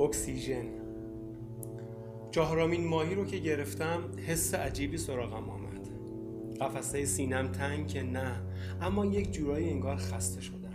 اکسیژن. چهارمین ماهی رو که گرفتم حس عجیبی سراغم آمد. قفسه سینم تنگ که نه اما یک جورایی انگار خسته شدم.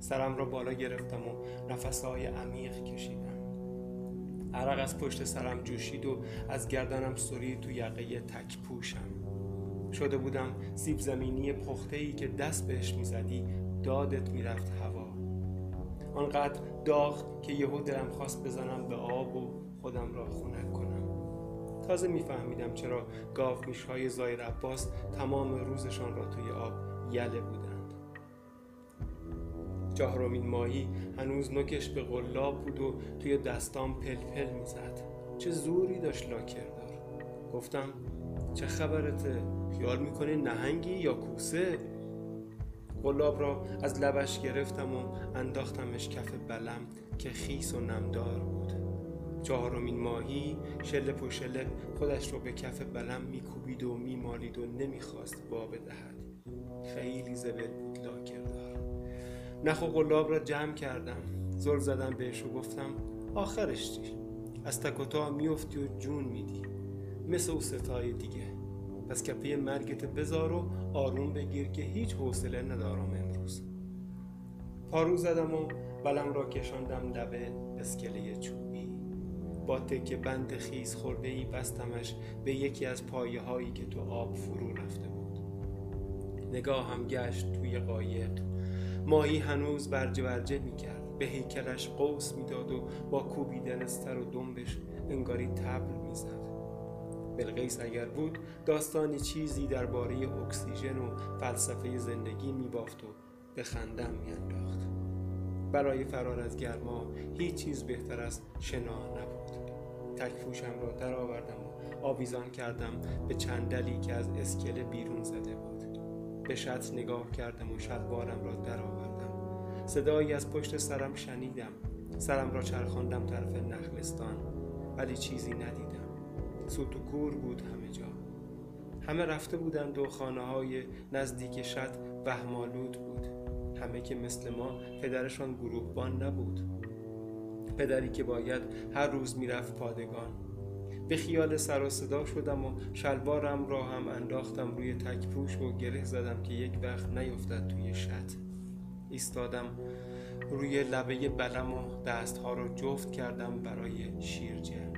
سرم را بالا گرفتم و نفسهای عمیق کشیدم. عرق از پشت سرم جوشید و از گردنم سرید تو یقه تک پوشم. شده بودم سیب زمینی پخته ای که دست بهش می‌زدی دادت می‌رفت هوا. آنقدر داغ که یهو دلم خواست بزنم به آب و خودم را خنک کنم. تازه میفهمیدم چرا گاو میشهای زایر عباس تمام روزشان را توی آب یله بودند. چهارمین ماهی هنوز نکش به غلاب بود و توی دستام پلپل می‌زد. چه زوری داشت لاکردار گفتم چه خبرته؟ خیال می‌کنه نهنگی یا کوسه؟ قلاب را از لبش گرفتم و انداختمش کف بلم که خیس و نمدار بود. چهارمین ماهی شلپ و شلپ خودش رو به کف بلم میکوبید و میمالید و نمی‌خواست با بدهد. خیلی زبل بود لاکردار. نخ و قلاب را جمع کردم. زل زدم بهش و گفتم آخرش چی؟ از تک و تا میفتی و جون میدی. مثل او ستای دیگه. پس کپی مرگت بذار و آروم بگیر که هیچ حوصله ندارم امروز. پارو زدم و بلم را کشاندم لب اسکله چوبی. با تکه بند خیز خورده ای بستمش به یکی از پایه هایی که تو آب فرو رفته بود. نگاه هم گشت توی قایق. ماهی هنوز برجه برجه می‌کرد. به هیکلش قوس می‌داد و با کوبیدن سر و دنبش انگاری تبل می‌زد. بلقیس اگر بود داستانی چیزی درباره اکسیژن و فلسفه زندگی میبافت و به خندم میانداخت. برای فرار از گرما هیچ چیز بهتر از شنا نبود. تکفوشم را درآوردم و آویزان کردم به چندلی که از اسکله بیرون زده بود. به شط نگاه کردم و شلوارم را درآوردم. صدایی از پشت سرم شنیدم. سرم را چرخاندم طرف نخلستان ولی چیزی ندیدم. سوت و کور بود همه جا. همه رفته بودند و خانه های نزدیک شد وهمالود بود. همه که مثل ما پدرشان گروهبان نبود. پدری که باید هر روز می‌رفت پادگان. به خیال سر و صدا شدم و شلوارم را هم انداختم روی تکپوش و گره زدم که یک وقت نیفتد توی شد. ایستادم روی لبه بلم و دستها را جفت کردم برای شیرجه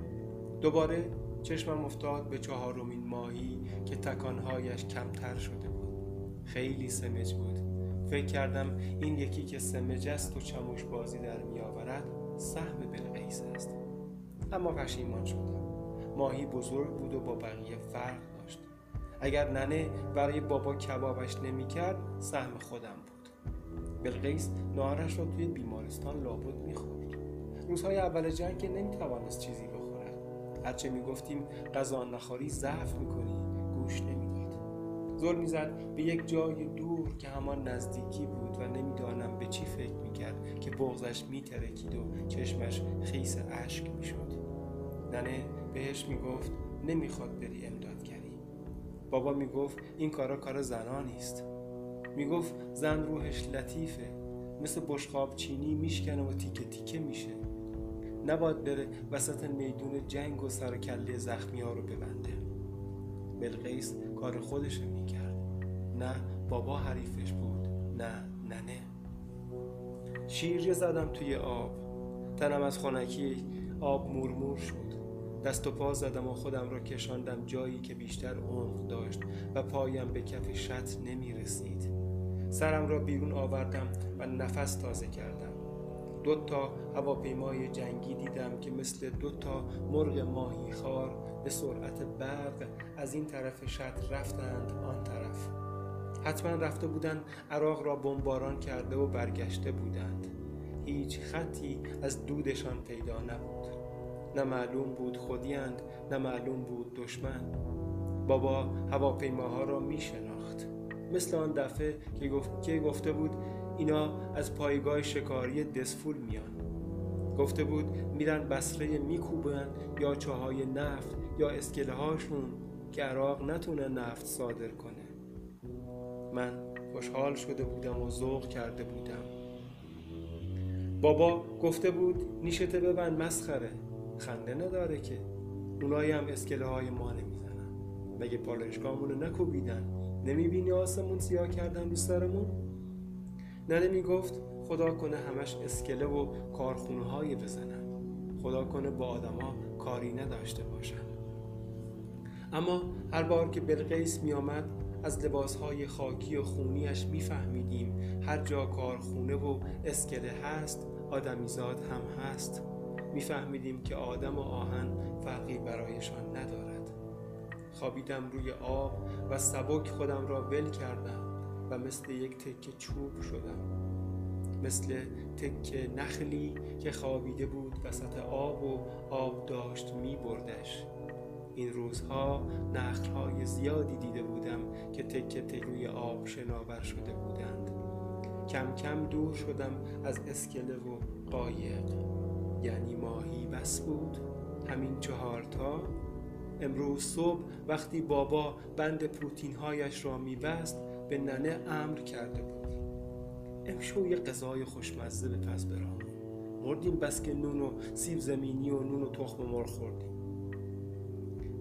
دوباره چشمم افتاد به چهارمین ماهی که تکانهایش کمتر شده بود. خیلی سمج بود. فکر کردم این یکی که سمج است و چموش بازی در می آورد سهم بلقیس است. اما پشیمان شدم. ماهی بزرگ بود و با بقیه فرق داشت. اگر ننه برای بابا کبابش نمی کرد سهم خودم بود. بلقیس نهارش را توی بیمارستان لابد می‌خورد روزهای اول جنگ که نمی‌توانست چیزی هرچه می‌گفتیم غذا نخوری ضعف می‌کنی گوش نمی‌داد. زل می‌زد به یک جای دور که همان نزدیکی بود و نمی‌دانم به چی فکر می‌کرد که بغزش میترکید و چشمش خیس اشک می‌شد. ننه بهش می‌گفت نمی‌خواد بری امدادگری بابا می‌گفت این کارا کار زنان نیست. می‌گفت زن روحش لطیفه. مثل بشقاب چینی میشکنه و تیکه تیکه میشه. نباید بره وسط میدون جنگ و سر کله زخمی ها رو ببنده. بلقیس کار خودش می‌کرد. نه بابا حریفش بود نه ننه. شیر زدم توی آب. تنم از خونکی آب مورمور شد. دست و پا زدم و خودم را کشاندم جایی که بیشتر عمق داشت و پایم به کف شط نمی رسید سرم را بیرون آوردم و نفس تازه کردم. دو تا هواپیمای جنگی دیدم که مثل دو تا مرغ ماهی خار به سرعت برق از این طرف شط رفتند آن طرف. حتما رفته بودند عراق را بمباران کرده و برگشته بودند. هیچ خطی از دودشان پیدا نبود. نه معلوم بود خودیند نه معلوم بود دشمن. بابا هواپیماها را می شناخت مثل آن دفعه که, گفت... که گفته بود اینا از پایگاه شکاری دسفول میان. گفته بود میرن بسره میکوبن یا چاهای نفت یا اسکله هاشون که عراق نتونه نفت صادر کنه. من خوشحال شده بودم و ذوق کرده بودم. بابا گفته بود نیشته ببند مسخره. خنده نداره که. اونایی هم اسکله های ما نمی‌زنن مگه پالشگاهمونو نکوبیدن؟ نمی‌بینی آسمون سیاه کردن رو سرمون؟ ننه می‌گفت خدا کنه همش اسکله و کارخونه های بزنن. خدا کنه با آدما کاری نداشته باشن. اما هر بار که بلقیس می آمد از لباسهای خاکی و خونیش میفهمیدیم هر جا کارخونه و اسکله هست آدمیزاد هم هست. میفهمیدیم که آدم و آهن فرقی برایشان ندارد. خوابیدم روی آب و سبک خودم را ول کردم. و مثل یک تکه چوب شدم. مثل تکه نخلی که خوابیده بود وسط آب و آب داشت می بردش این روزها نخلهای زیادی دیده بودم که تکه تکه آب شناور شده بودند. کم کم دور شدم از اسکله و قایق. یعنی ماهی بس بود. همین چهارتا امروز صبح وقتی بابا بند پروتینهایش را میبست به ننه امر کرده بود. امشو یه غذای خوشمزه به پس برام مردیم بس که نون و سیب زمینی و نون و تخم مرغ خوردیم.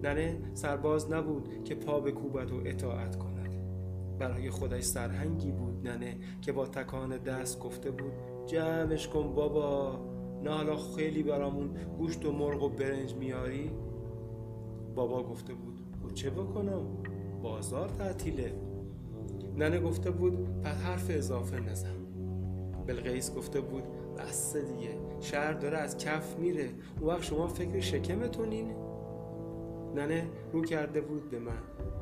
ننه سرباز نبود که پا به کوبت و اطاعت کند. برای خودش سرهنگی بود ننه که با تکان دست گفته بود جمعش کن بابا نه حالا خیلی برامون گوشت و مرغ و برنج میاری؟ بابا گفته بود و خب چه بکنم؟ بازار تعطیله. ننه گفته بود پس حرف اضافه نزن. بلقیس گفته بود بسته دیگه شهر داره از کف میره. اون وقت شما فکر شکمتونین ننه رو کرده بود به من.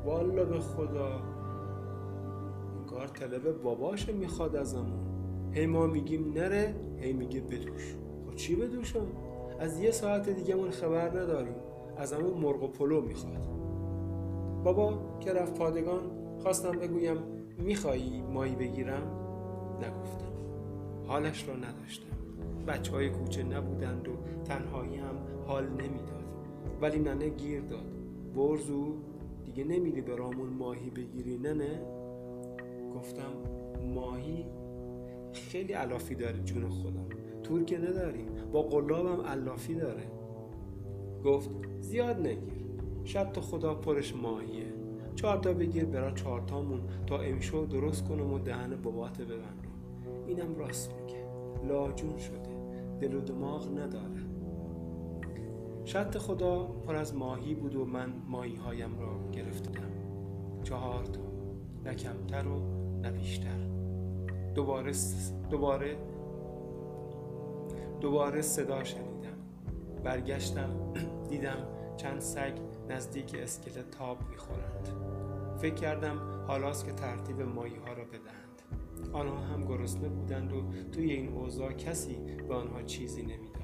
والا به خدا. کار طلب باباشه می‌خواد ازمون. هی ما میگیم نره هی میگه بدوش. خب چی بدوشم؟ از یه ساعت دیگه من خبر نداریم. از همون مرغ و پلو می‌خواد. بابا که رفت پادگان خواستم بگویم میخوایی مایی بگیرم؟ نگفتم. حالش را نداشتم. بچه های کوچه نبودند و تنهایی هم حال نمی‌داد. ولی ننه گیر داد. برزو دیگه نمیری برامون ماهی بگیری نه گفتم ماهی؟ خیلی علافی داره جون خودم. تور که نداریم با قلابم علافی داره. گفت زیاد نگیر. شاید تو خدا پرش ماهیه. چهار تا بگیر برا چهار تامون تا امشو درست کنم و دهن بابات ببندم. اینم راست میگه. لاجون شده. دل و دماغ نداره. شط خدا پر از ماهی بود و من ماهی هایم را گرفتم. چهار تا. نه کمتر و نه بیشتر. دوباره دوباره دوباره صدا شنیدم. برگشتم. دیدم چند سگ نزدیک اسکله تاب می‌خورند. فکر کردم حالاست که ترتیب ماهی ها را بدهند. آنها هم گرسنه بودند و توی این اوضاع کسی به آنها چیزی نمی‌داد.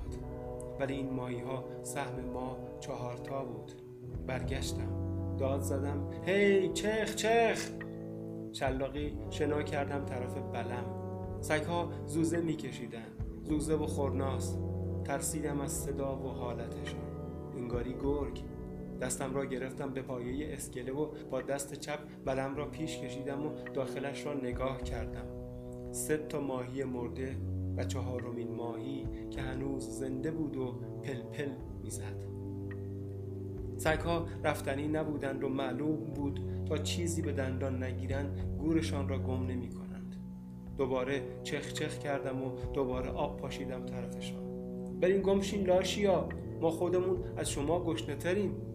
ولی این ماهی ها سهم ما چهارتا بود. برگشتم. داد زدم هی چخ چخ شلاقی شنا کردم طرف بلم. سگها زوزه میکشیدن زوزه و خورناس. ترسیدم از صدا و حالتشان. انگاری گرگ. دستم را گرفتم به پایه اسکله و با دست چپ بلم را پیش کشیدم و داخلش را نگاه کردم. سه تا ماهی مرده و چهارمین ماهی که هنوز زنده بود و پلپل می‌زد. سگها رفتنی نبودند و معلوم بود تا چیزی به دندان نگیرند گورشان را گم نمی کنند دوباره چخ چخ کردم و دوباره آب پاشیدم طرفشان. برین گمشین لاشیا ما خودمون از شما گشنه تریم.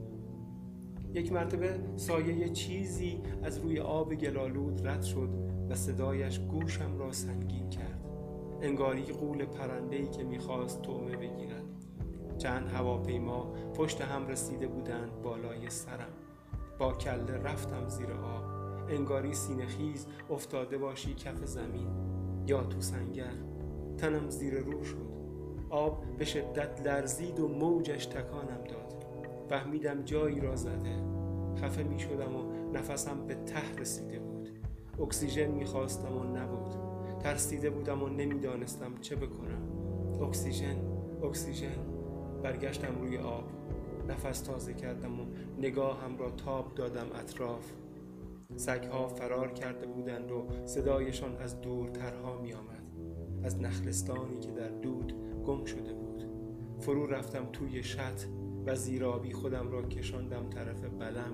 یک مرتبه سایه چیزی از روی آب گلالود رد شد و صدایش گوشم را سنگین کرد. انگاری قول پرندهی که می‌خواست تومه بگیرد. چند هواپیما پشت هم رسیده بودند بالای سرم. با کله رفتم زیر آب. انگاری سینخیز افتاده باشی کف زمین. یا تو سنگر. تنم زیر رو شد. آب به شدت لرزید و موجش تکانم داد. فهمیدم جایی را زده. خفه می شدم و نفسم به ته رسیده بود. اکسیژن می‌خواستم و نبود. ترسیده بودم و نمی‌دانستم چه بکنم. اکسیژن اکسیژن. برگشتم روی آب. نفس تازه کردم و نگاهم را تاب دادم اطراف. سگها فرار کرده بودند و صدایشان از دورترها می آمد. از نخلستانی که در دود گم شده بود. فرو رفتم توی شط. و زیرابی خودم را کشاندم طرف بلم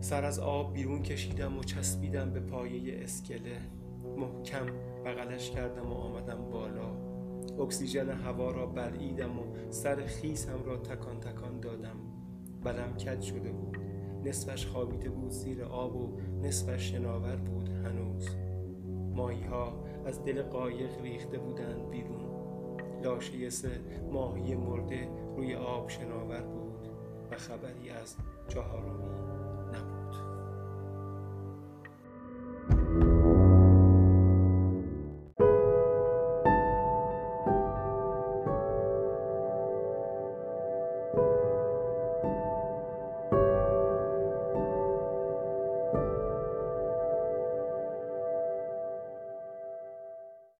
سر از آب بیرون کشیدم و چسبیدم به پایه اسکله. محکم بغلش کردم و آمدم بالا. اکسیژن هوا را بلعیدم و سر خیسم را تکان تکان دادم. بلم کج شده بود. نصفش خوابیده بود زیر آب و نصفش شناور بود هنوز. ماهی ها از دل قایق ریخته بودند بیرون. لاشه سه ماهی مرده روی آب شناور بود و خبری از چهارمی